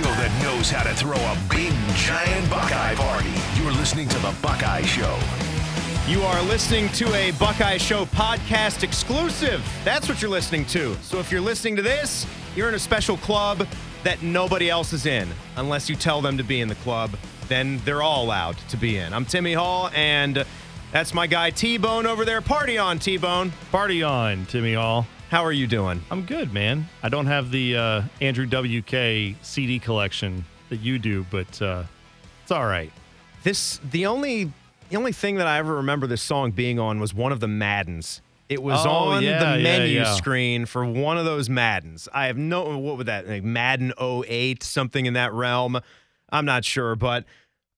show that knows how to throw a big, giant Buckeye party. You're listening to The Buckeye Show. You are listening to a Buckeye Show podcast exclusive. That's what you're listening to. So if you're listening to this, you're in a special club that nobody else is in, unless you tell them to be in the club. Then they're all allowed to be in. I'm Timmy Hall, and that's my guy T Bone over there. Party on, T Bone. Party on, Timmy Hall. How are you doing? I'm good, man. I don't have the uh, Andrew WK CD collection that you do, but uh, it's all right. This the only the only thing that I ever remember this song being on was one of the Maddens. It was Oh, on yeah, the yeah, menu yeah. screen for one of those Maddens. I have no what would that like Madden 08, something in that realm. I'm not sure, but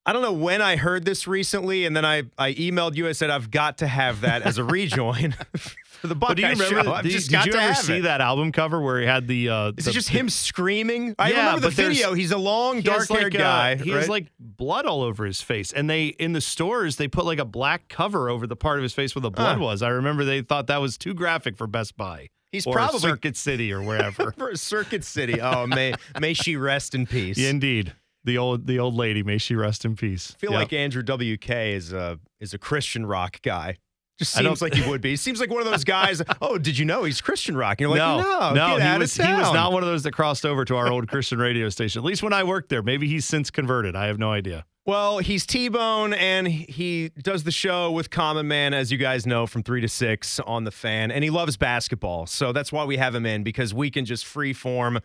I don't know when I heard this recently, and then I, I emailed you. I said I've got to have that as a rejoin for the Buckeye But do you remember? show. I've did, just did got you to ever have see it. that album cover where he had the? Uh, Is the, it just him screaming? I Yeah, remember the but there's- video. He's a long, He has dark-haired like, uh, guy. he right? has like blood all over his face, and they in the stores they put like a black cover over the part of his face where the blood Huh. was. I remember they thought that was too graphic for Best Buy. He's or probably- Circuit City or wherever. for Circuit City. Oh, may may she rest in peace. Yeah, Indeed, the old the old lady. May she rest in peace. I feel Yep. like Andrew WK is a is a Christian rock guy. Just seems like he would be. He seems like one of those guys. oh, did you know he's Christian rock? And you're like, no, no, no, he was he was not one of those that crossed over to our old Christian radio station. At least when I worked there. Maybe he's since converted. I have no idea. Well, he's T Bone, and he does the show with Common Man, as you guys know, from three to six on the fan, and he loves basketball. So that's why we have him in because we can just free form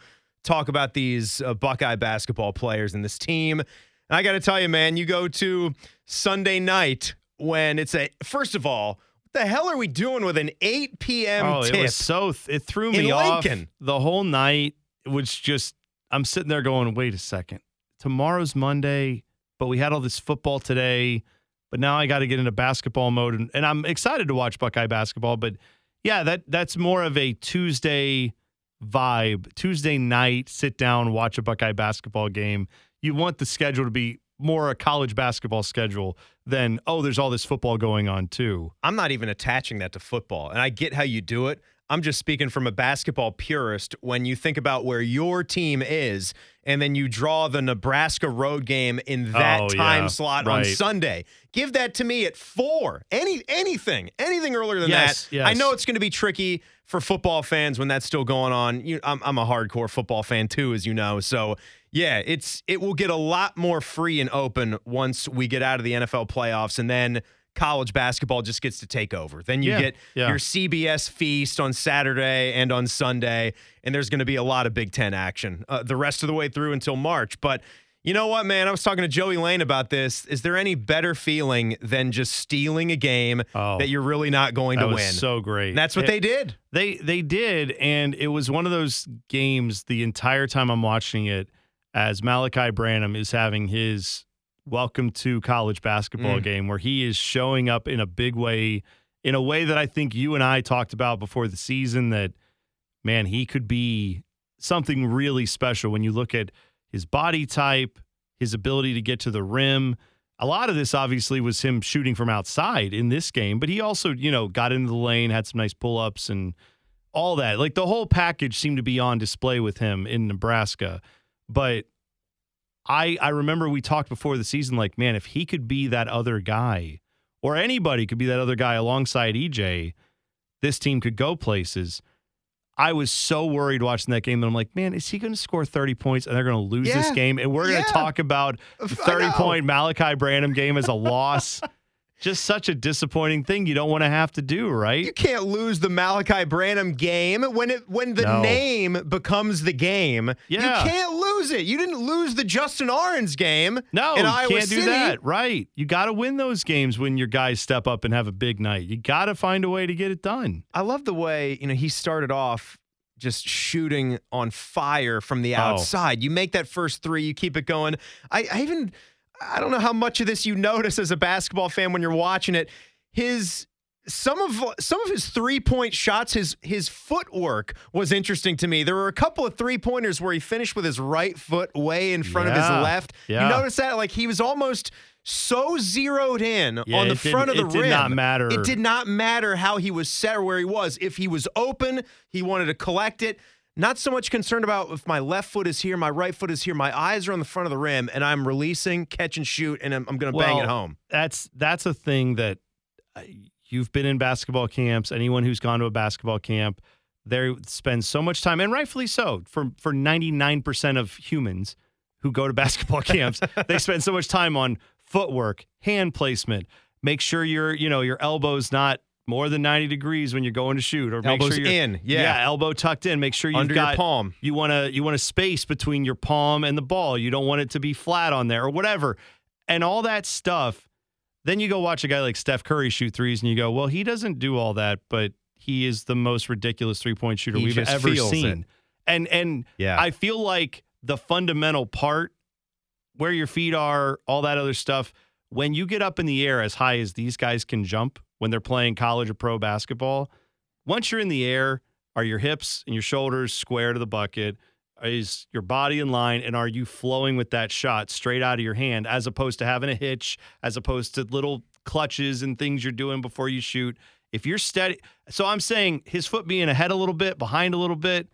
talk about these uh, Buckeye basketball players and this team. And I got to tell you, man, you go to Sunday night when it's a first of all, what the hell are we doing with an 8 p.m. oh, tip? it was so th- it threw me off the whole night. It was just I'm sitting there going, wait a second. Tomorrow's Monday, but we had all this football today. But now I got to get into basketball mode, and, and I'm excited to watch Buckeye basketball. But yeah, that that's more of a Tuesday vibe. Tuesday night, sit down, watch a Buckeye basketball game. You want the schedule to be more a college basketball schedule than oh, there's all this football going on too. I'm not even attaching that to football. And I get how you do it. I'm just speaking from a basketball purist. When you think about where your team is, and then you draw the Nebraska road game in that Oh, time yeah, slot on. Sunday, give that to me at four. Any anything, anything earlier than Yes, that. yes. I know it's going to be tricky for football fans when that's still going on. You, I'm, I'm a hardcore football fan too, as you know. So yeah, it's it will get a lot more free and open once we get out of the NFL playoffs, and then college basketball just gets to take over. Then you Yeah, get yeah. your CBS feast on Saturday and on Sunday, and there's going to be a lot of Big Ten action uh, the rest of the way through until March. But you know what, man? I was talking to Joey Lane about this. Is there any better feeling than just stealing a game Oh, that you're really not going that to was win? so great. And that's what It- they did. They they did, and it was one of those games. The entire time I'm watching it, as Malaki Branham is having his welcome to college basketball Mm. game, where he is showing up in a big way, in a way that I think you and I talked about before the season. That man, he could be something really special when you look at his body type, his ability to get to the rim. A lot of this obviously was him shooting from outside in this game, but he also, you know, got into the lane, had some nice pull ups and all that. Like the whole package seemed to be on display with him in Nebraska. But I I remember we talked before the season, like, man, if he could be that other guy, or anybody could be that other guy alongside EJ, this team could go places. I was so worried watching that game that I'm like, man, is he going to score 30 points and they're going to lose this game? And we're going Yeah. to talk about the 30 point Malaki Branham game as a loss. Just such a disappointing thing you don't want to have to do, right? You can't lose the Malaki Branham game when it when the No. name becomes the game. Yeah. You can't lose it. You didn't lose the Justin Ahrens game. No, you Iowa can't do that. Right. You got to win those games when your guys step up and have a big night. You got to find a way to get it done. I love the way, you know, he started off just shooting on fire from the Oh. outside. You make that first three, you keep it going. I, I even I don't know how much of this you notice as a basketball fan when you're watching it. His some of some of his three point shots, his his footwork was interesting to me. There were a couple of three pointers where he finished with his right foot way in front of his left. Yeah. You notice that? Like he was almost so zeroed in Yeah, on the front of the rim. it did not matter. It did not matter how he was set or where he was. If he was open, he wanted to collect it. Not so much concerned about if my left foot is here, my right foot is here, my eyes are on the front of the rim, and I'm releasing, catch and shoot, and I'm, I'm going to bang it home. That's that's a thing that uh, you've been in basketball camps. Anyone who's gone to a basketball camp, they spend so much time, and rightfully so, for for ninety nine percent of humans who go to basketball camps, they spend so much time on footwork, hand placement. Make sure your you know your elbows not more than ninety degrees when you're going to shoot, or make sure you're, in, yeah. elbow tucked in. Make sure you've Under your palm. you want to you want a space between your palm and the ball. You don't want it to be flat on there or whatever. And all that stuff. Then you go watch a guy like Steph Curry shoot threes and you go, "Well, he doesn't do all that, but he is the most ridiculous three-point shooter He we've ever seen." it. And and Yeah. I feel like the fundamental part where your feet are, all that other stuff, when you get up in the air as high as these guys can jump when they're playing college or pro basketball, once you're in the air, are your hips and your shoulders square to the bucket? Is your body in line and are you flowing with that shot straight out of your hand as opposed to having a hitch, as opposed to little clutches and things you're doing before you shoot? If you're steady, so I'm saying his foot being ahead a little bit, behind a little bit,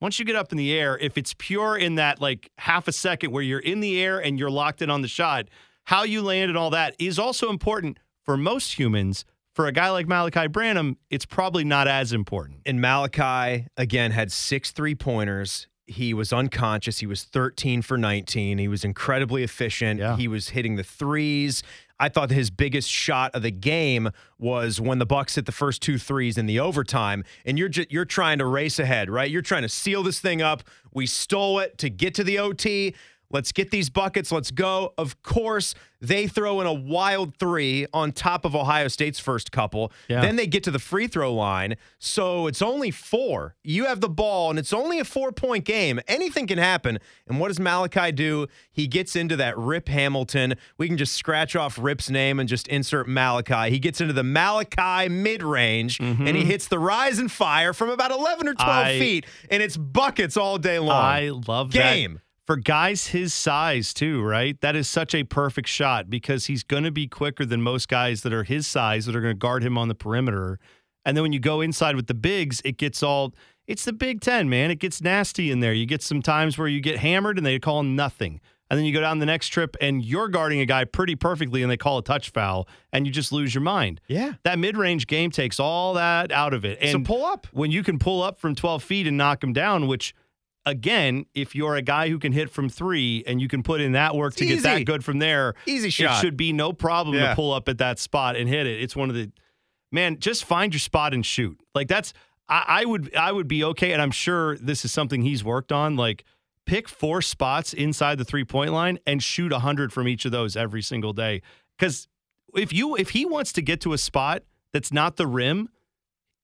once you get up in the air, if it's pure in that like half a second where you're in the air and you're locked in on the shot, how you land and all that is also important for most humans. For a guy like Malaki Branham, it's probably not as important. And Malaki, again, had six three pointers. He was unconscious. He was 13 for 19. He was incredibly efficient. Yeah. He was hitting the threes. I thought his biggest shot of the game was when the Bucks hit the first two threes in the overtime, and you're ju- you're trying to race ahead, right? You're trying to seal this thing up. We stole it to get to the OT. Let's get these buckets. Let's go. Of course, they throw in a wild three on top of Ohio State's first couple. Yeah. Then they get to the free throw line. So it's only four. You have the ball, and it's only a four point game. Anything can happen. And what does Malaki do? He gets into that Rip Hamilton. We can just scratch off Rip's name and just insert Malaki. He gets into the Malaki mid range, mm-hmm. and he hits the rise and fire from about 11 or 12 I- feet, and it's buckets all day long. I love that Game. that. For guys his size, too, right? That is such a perfect shot because he's going to be quicker than most guys that are his size that are going to guard him on the perimeter. And then when you go inside with the bigs, it gets all, it's the Big Ten, man. It gets nasty in there. You get some times where you get hammered and they call nothing. And then you go down the next trip and you're guarding a guy pretty perfectly and they call a touch foul and you just lose your mind. Yeah. That mid range game takes all that out of it. So And pull up. when you can pull up from 12 feet and knock them down, which again, if you're a guy who can hit from three and you can put in that work It's to get that good from there, Easy it shot. should be no problem Yeah. to pull up at that spot and hit it. It's one of the man, just find your spot and shoot. Like that's I, I would I would be okay, and I'm sure this is something he's worked on. Like pick four spots inside the three point line and shoot a hundred from each of those every single day. Because if you if he wants to get to a spot that's not the rim,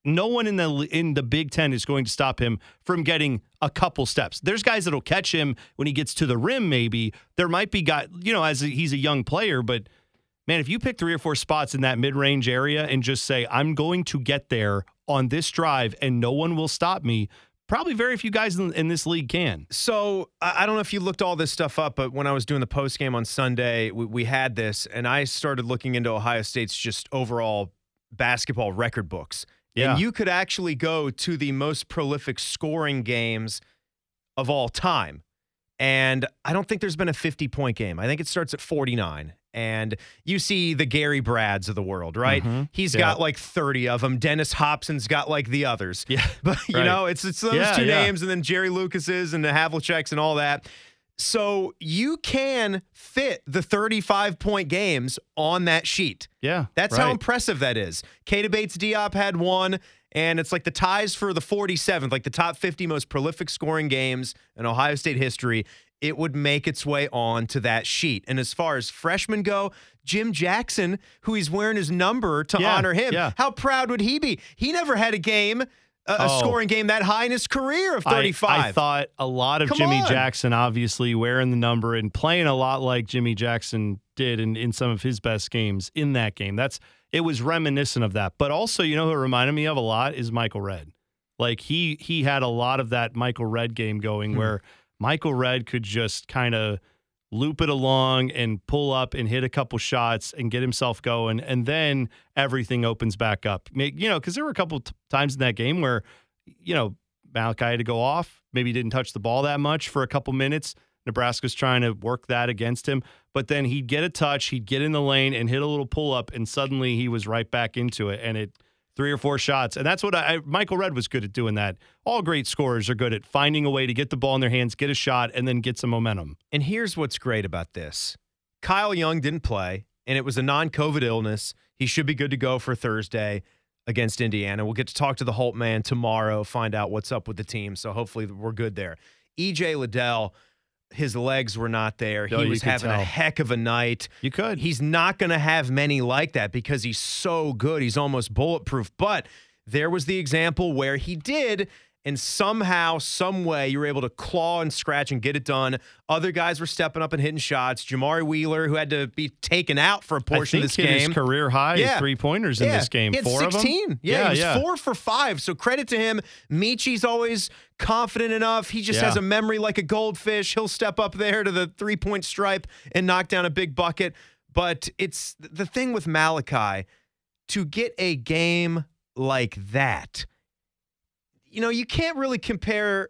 no one in the in the Big Ten is going to stop him from getting a couple steps. There's guys that'll catch him when he gets to the rim. Maybe there might be guy, you know, as a, he's a young player, but man, if you pick three or four spots in that mid range area and just say I'm going to get there on this drive and no one will stop me, probably very few guys in, in this league can. So I I don't know if you looked all this stuff up, but when I was doing the post game on Sunday, we, we had this, and I started looking into Ohio State's just overall basketball record books. Yeah. And you could actually go to the most prolific scoring games of all time. And I don't think there's been a 50 point game. I think it starts at 49. And you see the Gary Bradds of the world, right? Mhm. He's Yeah. got like 30 of them. Dennis Hopson's got like the others. Yeah. But you Right. know, it's it's those Yeah, two names, and then Jerry Lucas's and the Havlicek's and all that. So you can fit the 35 point games on that sheet. Yeah. That's how impressive that is. Keita Bates Diop had one, and it's like the ties for the 47th, like the top 50 most prolific scoring games in Ohio State history. It would make its way on to that sheet. And as far as freshmen go, Jim Jackson, who he's wearing his number to Yeah, honor him, yeah. how proud would he be? He never had a game, a, Oh. scoring game that high in his career of I- 35. I, thought a lot of Come Jimmy on. Jackson, obviously wearing the number and playing a lot like Jimmy Jackson did in, in some of his best games in that game. That's it was reminiscent of that. But also, you know who it reminded me of a lot is Michael Redd. Like he he had a lot of that Michael Redd game going Hmm. where Michael Redd could just kind of loop it along and pull up and hit a couple shots and get himself going and then everything opens back up. You know, cuz there were a couple t- times in that game where you know, Malaki had to go off. Maybe didn't touch the ball that much for a couple minutes. Nebraska's trying to work that against him. But then he'd get a touch, he'd get in the lane and hit a little pull up, and suddenly he was right back into it. And it three or four shots. And that's what I Michael Redd was good at doing that. All great scorers are good at finding a way to get the ball in their hands, get a shot, and then get some momentum. And here's what's great about this Kyle Young didn't play, and it was a non COVID illness. He should be good to go for Thursday against Indiana. We'll get to talk to the Holtmann tomorrow, find out what's up with the team. So hopefully we're good there. EJ Liddell, his legs were not there. Oh, he was could having a heck of a night. You could. He's not going to have many like that because he's so good. He's almost bulletproof. But there was the example where he did, and somehow, some way, you were able to claw and scratch and get it done. Other guys were stepping up and hitting shots. Jamari Wheeler, who had to be taken out for a portion of this game. his career high Yeah. three pointers in this game. He Four 16. of them. Yeah, yeah, he was yeah. four for five. So credit to him. Michi's always confident enough. He just Yeah. has a memory like a goldfish. He'll step up there to the three point stripe and knock down a big bucket. But it's the thing with Malaki to get a game like that. You know, you can't really compare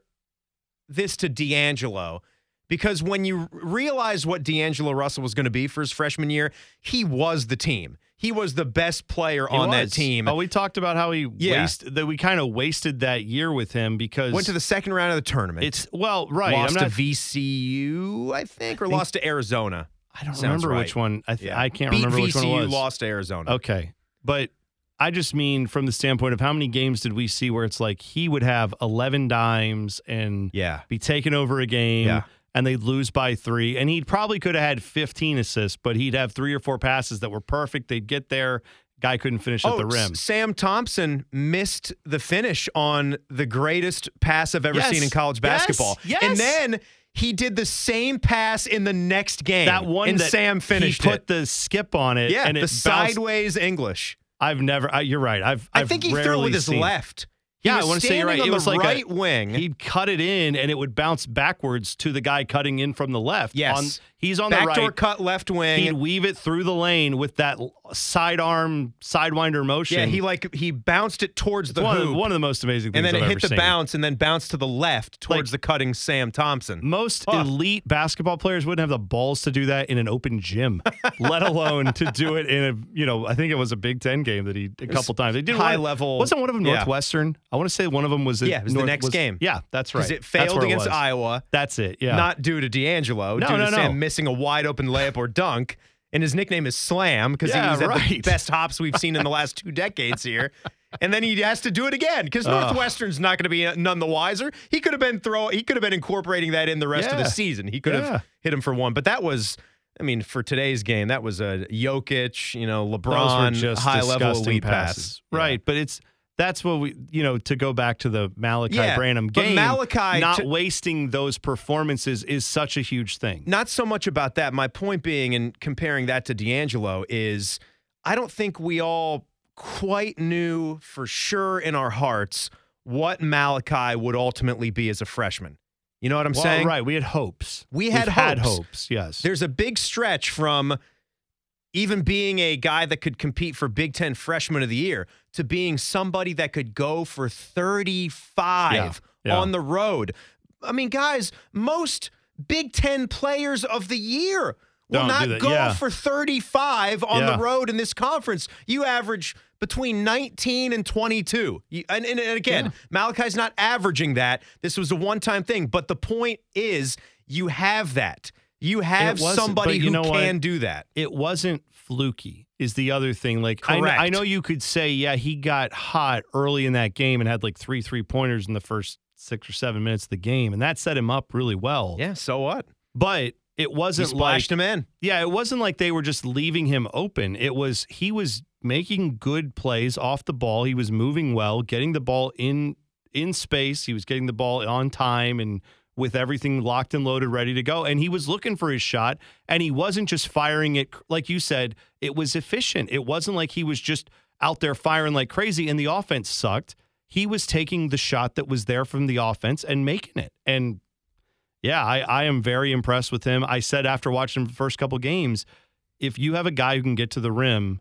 this to D'Angelo because when you realize what D'Angelo Russell was going to be for his freshman year, he was the team. He was the best player He on that team. Oh, we talked about how he Yeah. waste, that we kind of wasted that year with him because Went to the second round of the tournament. it's well right. lost I'm not, to VCU, I think, or think- lost to Arizona. I don't Sounds remember right. which one. I th- I can't Beat remember which one it was. lost to Arizona. Okay, but I just mean from the standpoint of how many games did we see where it's like he would have 11 dimes and Yeah. be taken over a game Yeah. and they'd lose by three. And he probably could have had 15 assists, but he'd have three or four passes that were perfect. They'd get there. Guy couldn't finish at Oh, the rim. Sam Thompson missed the finish on the greatest pass I've ever Yes. seen in college Yes. basketball. Yes. And then he did the same pass in the next game. that one and that Sam finished he put it. the skip on it. yeah, and it the sideways English. I've never. I, you're right. I've. I I've think he threw it with his seen- left. He Yeah, I was wanna say you're standing right. On It was the like a- right wing. He'd cut it in, and it would bounce backwards to the guy cutting in from the left. Yes. He's on the Backdoor right. cut left wing. He'd weave it through the lane with that sidearm sidewinder motion. yeah, he like he bounced it towards the one, of, hoop, one of the most amazing things and then I've it hit the seen. bounce and then bounced to the left towards Like- the cutting Sam Thompson. Most Huh. elite basketball players wouldn't have the balls to do that in an open gym, let alone to do it in a you know I think it was a Big Ten game that he a couple times they did high one- level- Wasn't one of them yeah. Northwestern? I want to say one of them was Yeah, it was the North- next game. Yeah, that's right. Because it failed where it against. Iowa. That's it. Yeah. not due to D'Angelo, No, due no, to no. Sam missing a wide open layup or dunk. And his nickname is Slam because Yeah, he's at the best hops we've seen in the last two decades here. And then he has to do it again because. Northwestern's not going to be none the wiser. He could have been throw. He could have been incorporating that in the rest of the season. He could Yeah. have hit him for one, but that was. I mean, for today's game, that was a Jokic, you know, LeBron, just high level elite passes. Yeah. Right, but it's that's what we you know to go back to the Malaki Yeah, Branham but game. Malaki not to- wasting those performances is such a huge thing. not so much about that. My point being, and comparing that to D'Angelo, is I don't think we all quite knew for sure in our hearts what Malaki would ultimately be as a freshman. You know what I'm Well, saying? right, we had hopes. We We've had had hopes. hopes. Yes. There's a big stretch from even being a guy that could compete for Big Ten Freshman of the Year to being somebody that could go for 35 Yeah, yeah. on the road. I mean, guys, most Big Ten players of the year will Don't not go yeah. for 35 on the road in this conference. You average between 19 and 22. You- And, and, and again. Malaki's not averaging that. This was a one time thing. But the point is, you have that. You have somebody who know what? can do that. it wasn't fluky is the other thing like I, kn- I know you could say yeah he got hot early in that game and had like three three pointers in the first six or seven minutes of the game and that set him up really well Yeah, so what? but it wasn't like splashed him in. yeah it wasn't like they were just leaving him open it was he was making good plays off the ball he was moving well getting the ball in in space he was getting the ball on time and with everything locked and loaded ready to go. And he was looking for his shot and he wasn't just firing it like you said it was efficient. It wasn't like he was just out there firing like crazy and the offense sucked. He was taking the shot that was there from the offense and making it. And yeah, I, I am very impressed with him. I said after watching the first couple games, if you have a guy who can get to the rim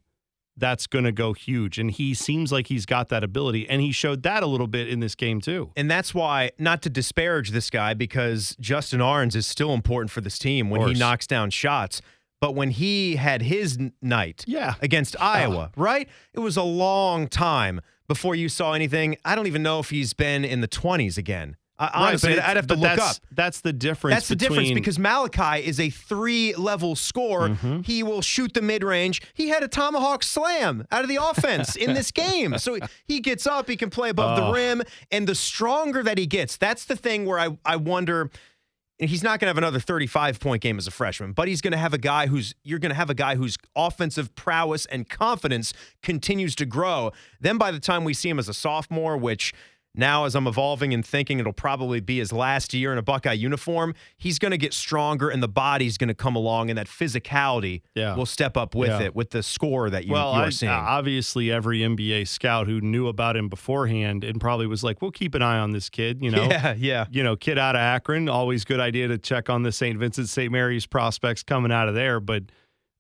that's going to go huge. And he seems like he's got that ability. And he showed that a little bit in this game, too. And that's why, not to disparage this guy, because Justin Ahrens is still important for this team when he knocks down shots. But when he had his night Yeah. against ah. Iowa, right? It was a long time before you saw anything. I don't even know if he's been in the 20s again. I, honestly, I'd have to look that's, up. That's the difference. That's the difference because Malaki is a three level scorer. Mm-hmm. He will shoot the mid range. He had a tomahawk slam out of the offense in this game. So he gets up, he can play above the Oh. rim. And the stronger that he gets, that's the thing where I, I wonder. He's not going to have another 35 point game as a freshman, but he's going to have a guy who's, you're going to have a guy whose offensive prowess and confidence continues to grow. Then by the time we see him as a sophomore, which now as I'm evolving and thinking it'll probably be his last year in a Buckeye uniform, he's going to get stronger and the body's going to come along and that physicality Yeah. will step up with Yeah. it, with the score that you, well, you are I- seeing. Uh, obviously, every NBA scout who knew about him beforehand and probably was like, "We'll keep an eye on this kid." You know, yeah, yeah. you know, kid out of Akron, always good idea to check on the St. Vincent St. Mary's prospects coming out of there. But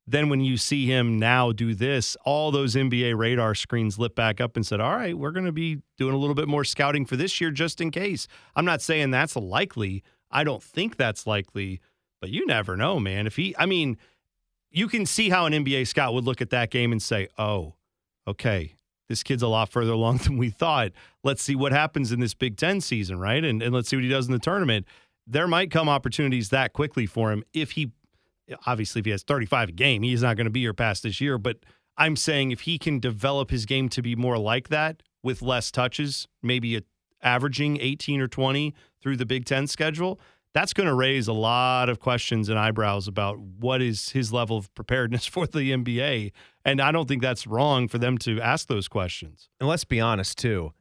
then when you see him now do this, all those NBA radar screens lit back up and said, All right, we're going to be doing a little bit more scouting for this year just in case. I'm not saying that's likely. I don't think that's likely, but you never know, man. If he, I mean, you can see how an NBA scout would look at that game and say, Oh, okay, this kid's a lot further along than we thought. Let's see what happens in this Big Ten season, right? And, and let's see what he does in the tournament. There might come opportunities that quickly for him if he, obviously, if he has 35 a game, he's not going to be your pass this year. But I'm saying if he can develop his game to be more like that with less touches, maybe a, averaging 18 or 20 through the Big Ten schedule, that's going to raise a lot of questions and eyebrows about what is his level of preparedness for the NBA. And I don't think that's wrong for them to ask those questions. And let's be honest too.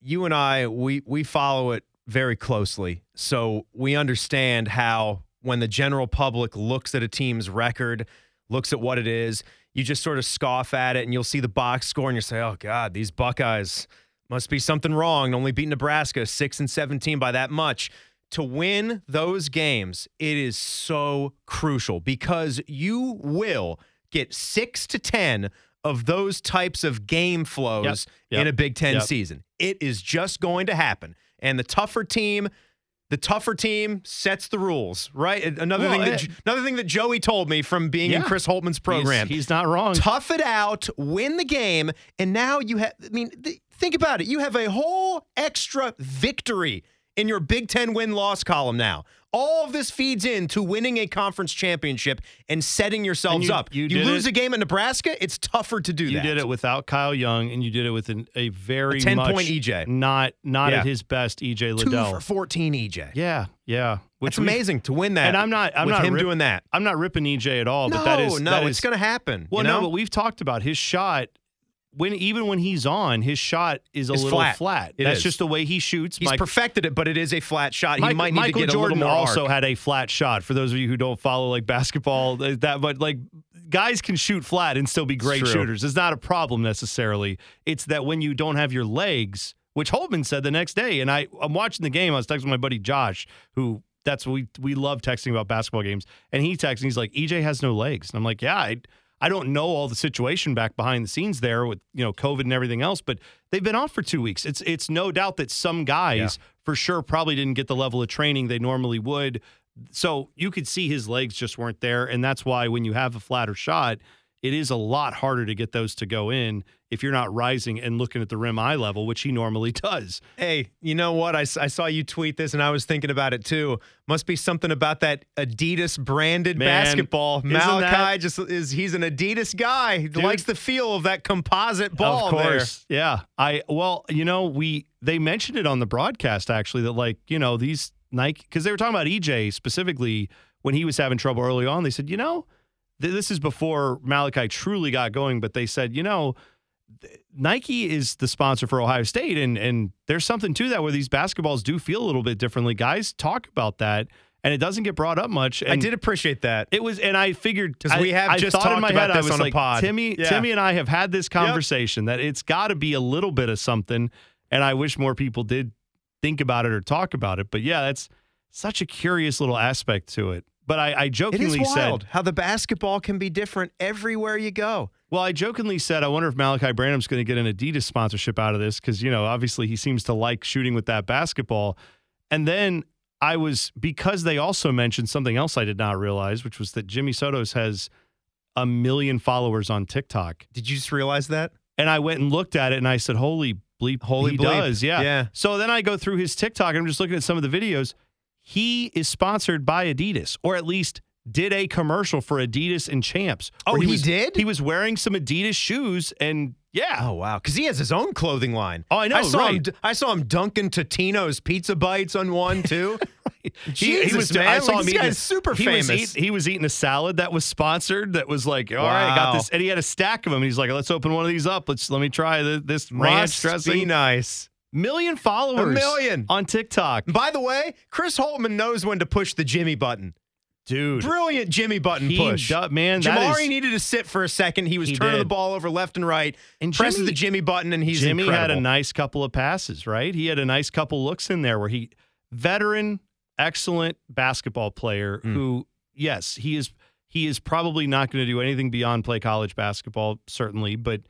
You and I, we we follow it very closely. So we understand how when the general public looks at a team's record, looks at what it is, you just sort of scoff at it and you'll see the box score and you say, Oh God, these Buckeyes must be something wrong. Only beat Nebraska six and seventeen by that much. To win those games, it is so crucial because you will get six to ten of those types of game flows Yep. in a Big Ten Yep. season. It is just going to happen. And the tougher team, the tougher team sets the rules, right? Another Well, thing that eh, another thing that Joey told me from being in Chris Holtmann's He's- program. He's, not wrong. Tough it out, win the game, and now you have I mean, th- think about it. You have a whole extra victory in your Big 10 win-loss column now. All of this feeds into winning a conference championship and setting yourselves And you- up. you did lose it- a game in Nebraska, it's tougher to do You that. did it without Kyle Young, and you did it with an, a very A 10 much point EJ. not not Yeah. at his best EJ Liddell Two for 14 EJ. yeah, yeah. Which It's amazing to win that. And I'm not- I'm not him rip- doing that. I'm not ripping EJ at all, no, but that is no, that it's going to happen. Well, you know? no, but we've talked about his shot. When even when he's on, his shot is a It's little flat. flat. That's is. just the way he shoots. He's Mike- perfected it, but it is a flat shot. he Mike- might need Michael to get Jordan a little more also arc. had a flat shot. For those of you who don't follow like basketball, uh, that but like guys can shoot flat and still be great true. shooters. It's not a problem necessarily. It's that when you don't have your legs, which Holtmann said the next day, and I I'm watching the game. I was texting my buddy Josh, who that's what we we love texting about basketball games, and he texts and he's like, EJ has no legs, and I'm like, yeah. I, I don't know all the situation back behind the scenes there with you know COVID and everything else, but they've been off for two weeks. It's it's no doubt that some guys for sure probably didn't get the level of training they normally would. So you could see his legs just weren't there, and that's why when you have a flatter shot, it is a lot harder to get those to go in if you're not rising and looking at the rim eye level, which he normally does. Hey, you know what? I saw you tweet this and I was thinking about it too. Must be something about that Adidas branded Man, basketball. Malaki that- just is he's an Adidas guy. He Dude. likes the feel of that composite ball of course. Yeah. I well, you know, we they mentioned it on the broadcast actually that like, you know, these Nike because they were talking about EJ specifically when he was having trouble early on. They said, you know, th- this is before Malaki truly got going, but they said, you know, Nike is the sponsor for Ohio State, and and there's something to that where these basketballs do feel a little bit differently. Guys talk about that, and it doesn't get brought up much. I did appreciate that. it was, and I figured 'Cause we I- have I just thought in talked my about head, I this was on a pod. Timmy, Yeah. Timmy, and I have had this conversation that it's got to be a little bit of something, and I wish more people did think about it or talk about it. But yeah, that's such a curious little aspect to it But I, I jokingly is wild said, how the basketball can be different everywhere you go. well, I jokingly said, I wonder if Malaki Branham's going to get an Adidas sponsorship out of this because, you know, obviously he seems to like shooting with that basketball. And then I was, because they also mentioned something else I did not realize, which was that Jimmy Sotos has a million followers on TikTok. Did you just realize that? And I went and looked at it and I said, holy bleep, Holy he bleep. does. Yeah. Yeah. So then I go through his TikTok and I'm just looking at some of the videos. He is sponsored by Adidas, or at least did a commercial for Adidas and Champs. Oh, where he was, did? He was wearing some Adidas shoes and yeah. Oh wow, because he has his own clothing line. Oh, I know, I saw him. I saw him dunking Totino's pizza bites on one too. He, Jesus, man, I saw like, him this eating. guy's super he Was famous. eat, he was eating a salad that was sponsored. That was like, all right, I got this, and he had a stack of them. He's like, let's open one of these up. Let's let me try the, this ranch Must dressing. be nice. Million followers, A million. on TikTok, By the way, Chris Holtmann knows when to push the Jimmy button. dude. Brilliant Jimmy button push. man, that Jamari is- needed to sit for a second. He was He turning the ball over left and right. And presses Jimmy- the Jimmy button, and he's Jimmy had a nice couple of passes, right? He had a nice couple looks in there where he veteran, excellent basketball player Mm. who, yes, he is he is probably not going to do anything beyond play college basketball, certainly, but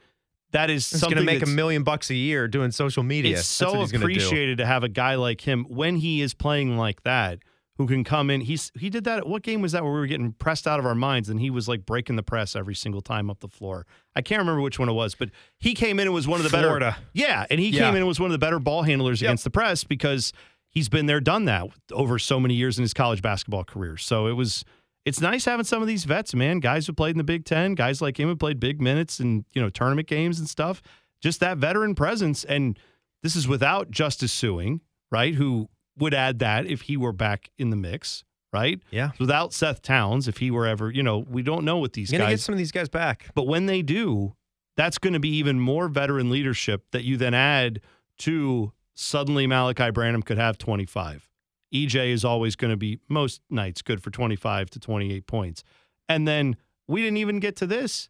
that is He's something going to make a million bucks a year doing social media. It's so what he's gonna do. appreciated to have a guy like him when he is playing like that who can come in. He's he did that. What game was that where we were getting pressed out of our minds and he was like breaking the press every single time up the floor? I can't remember which one it was, but he came in and was one of the Florida. better. Yeah, and he Yeah. came in and was one of the better ball handlers Yep. against the press because he's been there, done that over so many years in his college basketball career. So it was. It's nice having some of these vets, man. Guys who played in the Big Ten, guys like him who played big minutes and you know tournament games and stuff. Just that veteran presence, and this is without Justice Sueing, right? Who would add that if he were back in the mix, right? Yeah. Without Seth Towns, if he were ever, you know, we don't know what these You're going to get some of these guys back. but when they do, that's going to be even more veteran leadership that you then add to suddenly Malaki Branham could have 25. EJ is always going to be most nights good for 25 to 28 points. And then we didn't even get to this.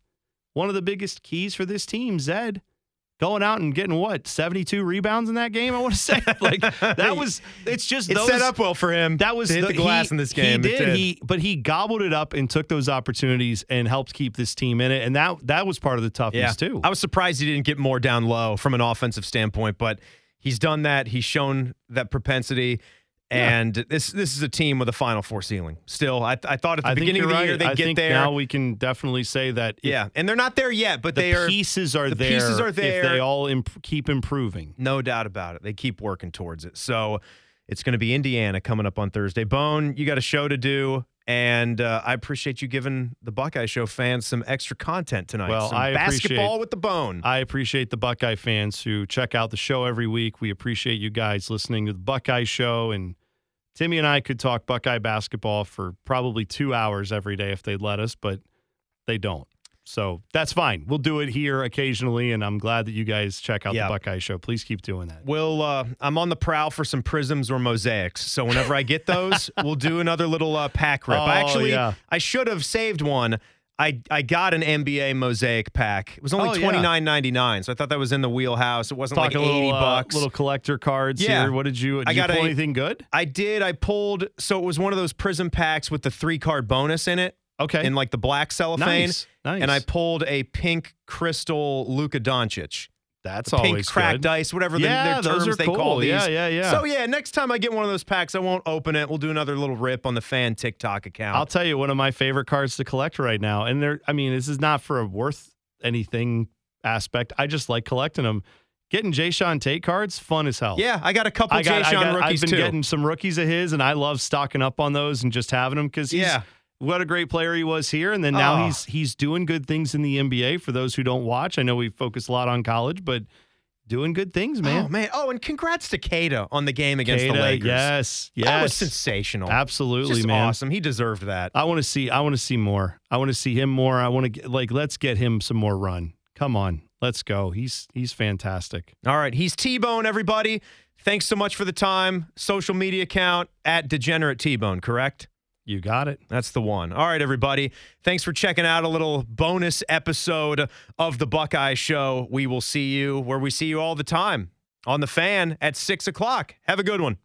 One of the biggest keys for this team, Zed, going out and getting what 72 rebounds in that game. I want to say like that was. It's just It those, set up well for him. that was to hit the, the, glass he, in this game. He It did. He but he gobbled it up and took those opportunities and helped keep this team in it. And that that was part of the toughness too. I was surprised he didn't get more down low from an offensive standpoint, but he's done that. He's shown that propensity. And this this is a team with a Final Four ceiling. Still, I, I thought at the I beginning of the right. year they'd I get think there. now we can definitely say that. yeah, and they're not there yet, but the they are pieces are there. the there. pieces are there. If they all imp- keep improving. No doubt about it. They keep working towards it. So it's going to be Indiana coming up on Thursday. Bone, you got a show to do. And uh, I appreciate you giving the Buckeye Show fans some extra content tonight. Well, some I appreciate- basketball with the bone. I appreciate the Buckeye fans who check out the show every week. We appreciate you guys listening to the Buckeye Show. And Timmy and I could talk Buckeye basketball for probably two hours every day if they'd let us, but they don't. So that's fine. We'll do it here occasionally, and I'm glad that you guys check out Yeah. the Buckeye Show. Please keep doing that. We'll. Uh, I'm on the prowl for some prisms or mosaics. So whenever I get those, we'll do another little uh, pack rip. I Oh, actually, yeah. I should have saved one. I I got an NBA mosaic pack. It was only Oh, yeah. twenty nine ninety nine. So I thought that was in the wheelhouse. It wasn't Talking like eighty little, uh, bucks. little collector cards Yeah. here. What did you? Did I you got pull a- anything good? I did. I pulled. So it was one of those prism packs with the three card bonus in it, Okay. in like the black cellophane. nice. Nice. And I pulled a pink crystal Luka Doncic. That's pink always cracked good. ice, whatever the, Yeah, their those terms are they cool. call these. Yeah, yeah, yeah. So yeah, next time I get one of those packs, I won't open it. We'll do another little rip on the fan TikTok account. I'll tell you one of my favorite cards to collect right now, and they're. I mean, this is not for a worth anything aspect. I just like collecting them. Getting Jae'Sean Tate cards, fun as hell. yeah, I got a couple Jae'Sean rookies I've been too. getting some rookies of his, and I love stocking up on those and just having them because yeah, what a great player he was here, and then now Oh. he's he's doing good things in the NBA. For those who don't watch, I know we focus a lot on college, but doing good things, oh, man. Oh man! Oh, and congrats to Keita on the game against the Keita, Lakers. Yes, yes, that was sensational. absolutely, Just man. awesome. He deserved that. I want to see. I want to see more. I want to see him more. I want to get like let's get him some more run. Come on, let's go. He's he's fantastic. All right, he's T Bone. Everybody, thanks so much for the time. Social media account at Degenerate T Bone. Correct. You got it. That's the one. All right, everybody. Thanks for checking out a little bonus episode of the Buckeye Show. We will see you where we see you all the time on the fan at six o'clock. Have a good one.